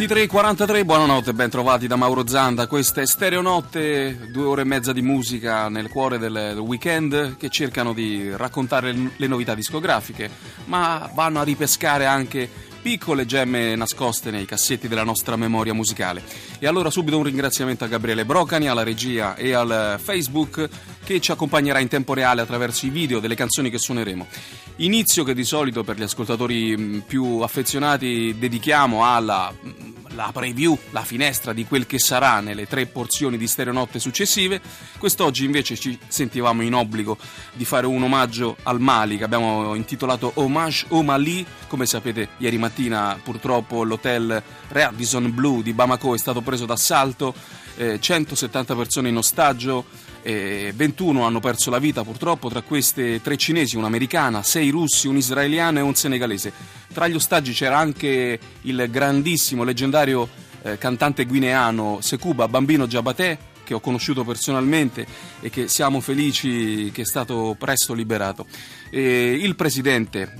23.43, buonanotte, ben trovati da Mauro Zanda. Questa è Stereonotte, due ore e mezza di musica nel cuore del weekend che cercano di raccontare le novità discografiche, ma vanno a ripescare anche piccole gemme nascoste nei cassetti della nostra memoria musicale. E allora subito un ringraziamento a Gabriele Brocani, alla regia e al Facebook che ci accompagnerà in tempo reale attraverso i video delle canzoni che suoneremo. Inizio che di solito per gli ascoltatori mm, più affezionati dedichiamo alla mm, la preview, la finestra di quel che sarà nelle tre porzioni di Stereonotte successive. Quest'oggi invece ci sentivamo in obbligo di fare un omaggio al Mali che abbiamo intitolato Hommage au Mali. Come sapete, ieri mattina purtroppo l'hotel Radisson Blue di Bamako è stato preso d'assalto, eh, 170 persone in ostaggio. Eh, 21 hanno perso la vita purtroppo, tra queste tre cinesi, un'americana, sei russi, un israeliano e un senegalese. Tra gli ostaggi c'era anche il grandissimo, leggendario eh, cantante guineano Sekuba Bambino Giabatè, che ho conosciuto personalmente e che siamo felici che è stato presto liberato. E il presidente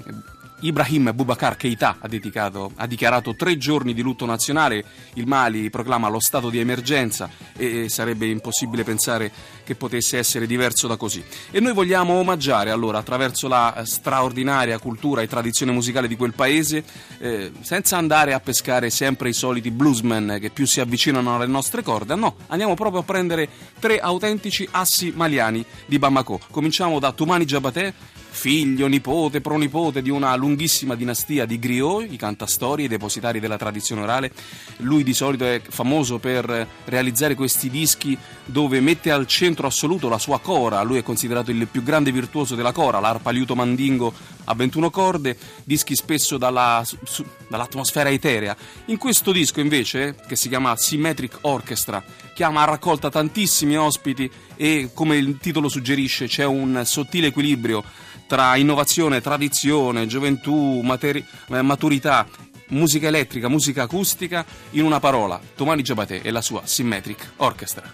Ibrahim Boubacar Keita ha, dedicato, ha, dichiarato tre giorni di lutto nazionale, il Mali proclama lo stato di emergenza e sarebbe impossibile pensare che potesse essere diverso da così. E noi vogliamo omaggiare allora attraverso la straordinaria cultura e tradizione musicale di quel paese, eh, senza andare a pescare sempre i soliti bluesmen che più si avvicinano alle nostre corde, no, andiamo proprio a prendere tre autentici assi maliani di Bamako. Cominciamo da Tumani Jabatè, figlio, nipote, pronipote di una lunghissima dinastia di griot, i cantastorie, i depositari della tradizione orale. Lui di solito è famoso per realizzare questi dischi dove mette al centro assoluto la sua cora. Lui è considerato il più grande virtuoso della cora, l'arpa liuto mandingo a 21 corde, dischi spesso dalla, su, dall'atmosfera eterea. In questo disco invece, che si chiama Symmetric Orchestra, chiama a raccolta tantissimi ospiti e come il titolo suggerisce c'è un sottile equilibrio tra innovazione, tradizione, gioventù, materi- eh, maturità, musica elettrica, musica acustica, in una parola, Tomani Giabate e la sua Symmetric Orchestra.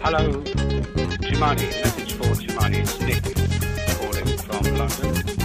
Hello, Jimani, message for Jimani, Nick calling from London.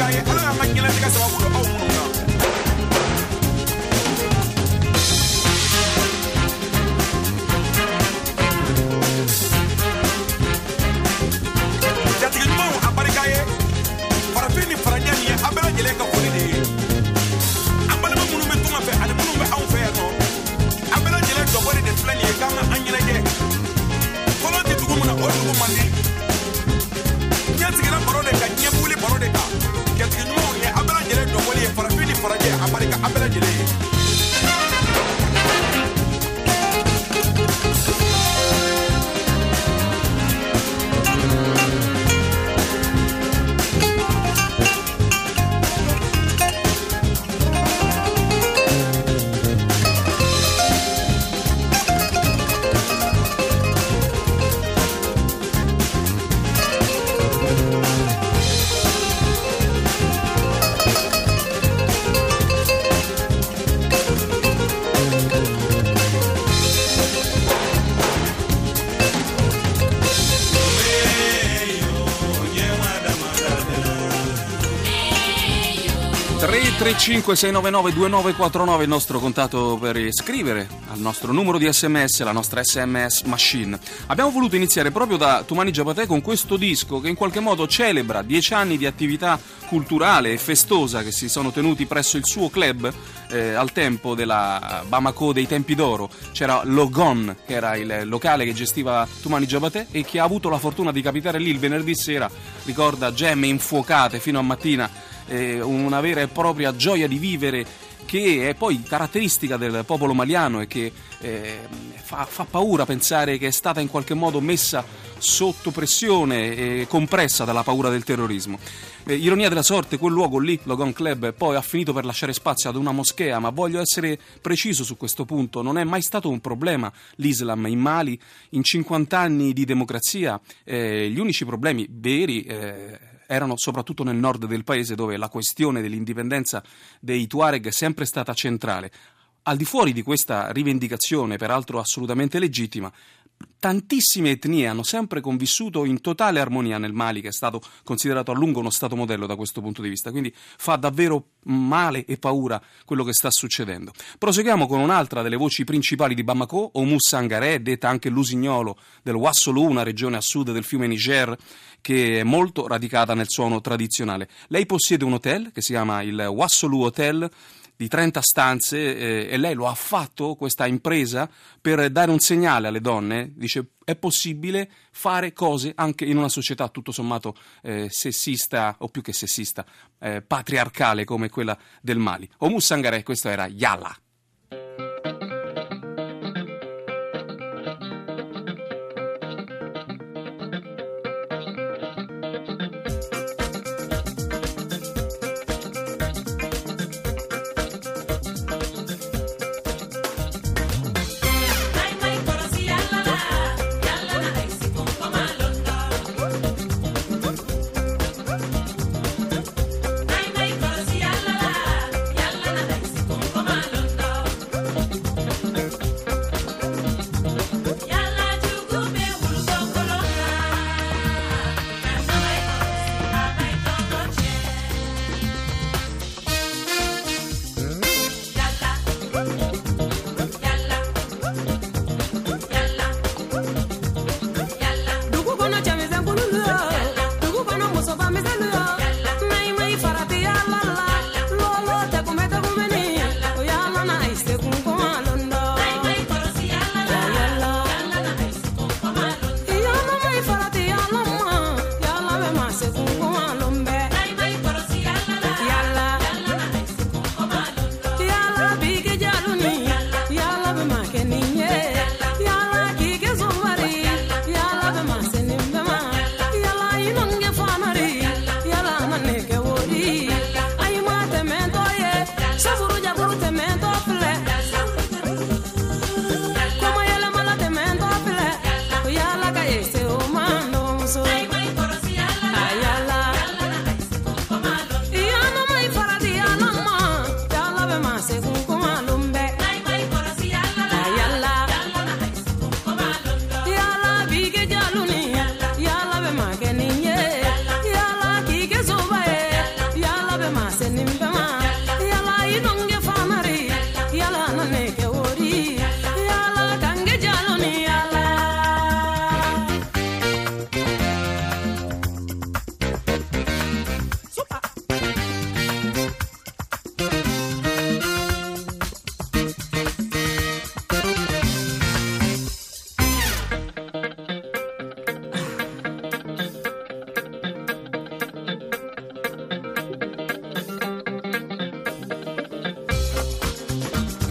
I'm ya manyela tika sababu do get mununa jatigi barika a bɛɛ lajɛlen 335 699 2949 il nostro contatto per iscrivere al nostro numero di sms, la nostra sms machine. Abbiamo voluto iniziare proprio da Tumani Giapatè con questo disco che in qualche modo celebra dieci anni di attività culturale e festosa che si sono tenuti presso il suo club eh, al tempo della Bamako dei tempi d'oro. C'era Logon, che era il locale che gestiva Tumani Giapatè e che ha avuto la fortuna di capitare lì il venerdì sera, ricorda gemme infuocate fino a mattina eh, una vera e propria gioia di vivere che è poi caratteristica del popolo maliano e che eh, fa, fa, paura pensare che è stata in qualche modo messa sotto pressione e compressa dalla paura del terrorismo. Eh, ironia della sorte, quel luogo lì, Logon Club, poi ha finito per lasciare spazio ad una moschea, ma voglio essere preciso su questo punto, non è mai stato un problema l'Islam in Mali, in 50 anni di democrazia, eh, gli unici problemi veri eh, erano soprattutto nel nord del paese dove la questione dell'indipendenza dei Tuareg è sempre stata centrale. Al di fuori di questa rivendicazione, peraltro assolutamente legittima, tantissime etnie hanno sempre convissuto in totale armonia nel Mali, che è stato considerato a lungo uno Stato modello da questo punto di vista. Quindi fa davvero male e paura quello che sta succedendo. Proseguiamo con un'altra delle voci principali di Bamako, Oumou Sangaré, detta anche l'usignolo del Wassolo, una regione a sud del fiume Niger, che è molto radicata nel suono tradizionale. Lei possiede un hotel che si chiama il Wassolu Hotel di 30 stanze eh, e lei lo ha fatto, questa impresa, per dare un segnale alle donne. Dice è possibile fare cose anche in una società tutto sommato eh, sessista, o più che sessista, eh, patriarcale come quella del Mali. Omu Sangare, questo era Yala.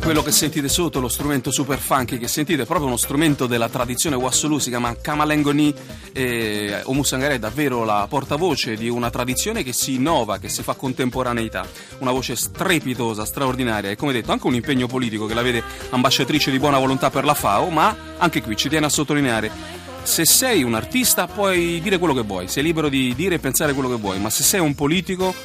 Quello che sentite sotto, lo strumento super funky che sentite, è proprio uno strumento della tradizione Wassolu, si chiama Kamalengoni e Omusangare è davvero la portavoce di una tradizione che si innova, che si fa contemporaneità, una voce strepitosa, straordinaria e come detto anche un impegno politico che la vede ambasciatrice di buona volontà per la FAO, ma anche qui ci tiene a sottolineare se sei un artista puoi dire quello che vuoi, sei libero di dire e pensare quello che vuoi, ma se sei un politico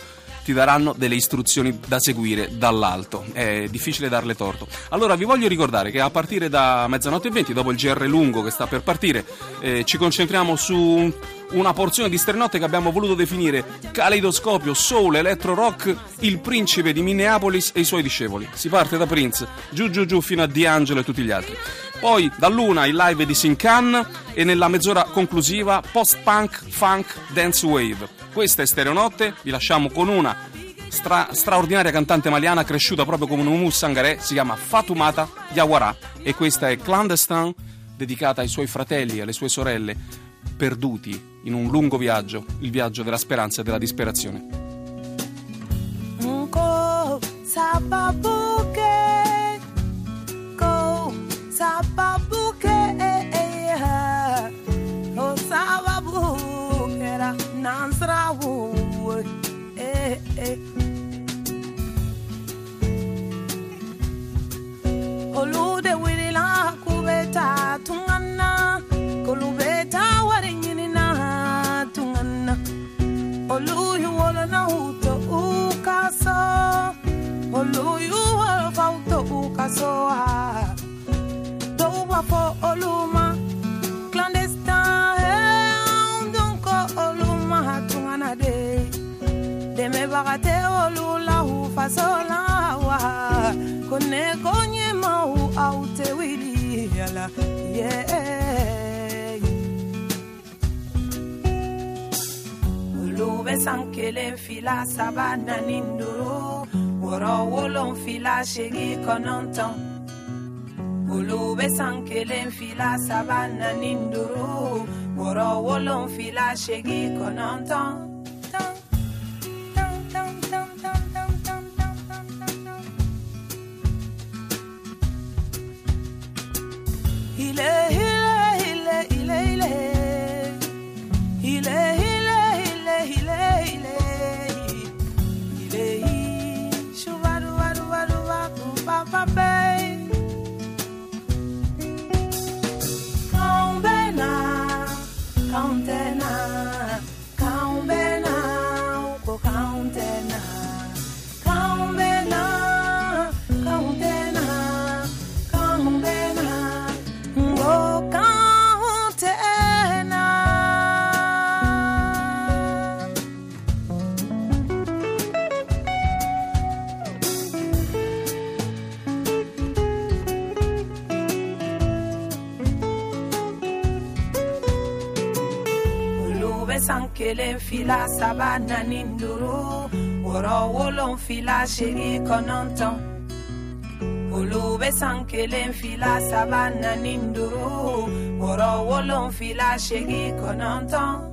ti daranno delle istruzioni da seguire dall'alto. È difficile darle torto. Allora vi voglio ricordare che a partire da mezzanotte e 20, dopo il GR lungo che sta per partire, eh, ci concentriamo su una porzione di Sternotte che abbiamo voluto definire caleidoscopio, soul, electro rock, il principe di Minneapolis e i suoi discepoli. Si parte da Prince, giù giù giù fino a D'Angelo e tutti gli altri. Poi dall'una il live di Sincan e nella mezz'ora conclusiva post-punk, funk, dance wave. Questa è Stereonotte, vi lasciamo con una stra- straordinaria cantante maliana cresciuta proprio come un humus sangaré, si chiama Fatumata Yawara e questa è Clandestine dedicata ai suoi fratelli e alle sue sorelle perduti in un lungo viaggio, il viaggio della speranza e della disperazione. Tuyu wafauto ukasoa. Towa oluma eh, oluma Deme bagate olula hufasola wa. Kone konye mau wili Yala yeah. Olube sankele fila sabana ninduro Wọ̀rọ̀ wolon ló ń fi láṣẹ́rí kaná ń tán? Olùwé sànkélé ń fi. Wọ̀rọ̀? San kelen fila saba naani duuru wɔɔrɔ wolonfila seegi kɔnɔntɔn olu bɛ san kelen fila saba naani duuru wɔɔrɔ wolonfila seegi kɔnɔntɔn.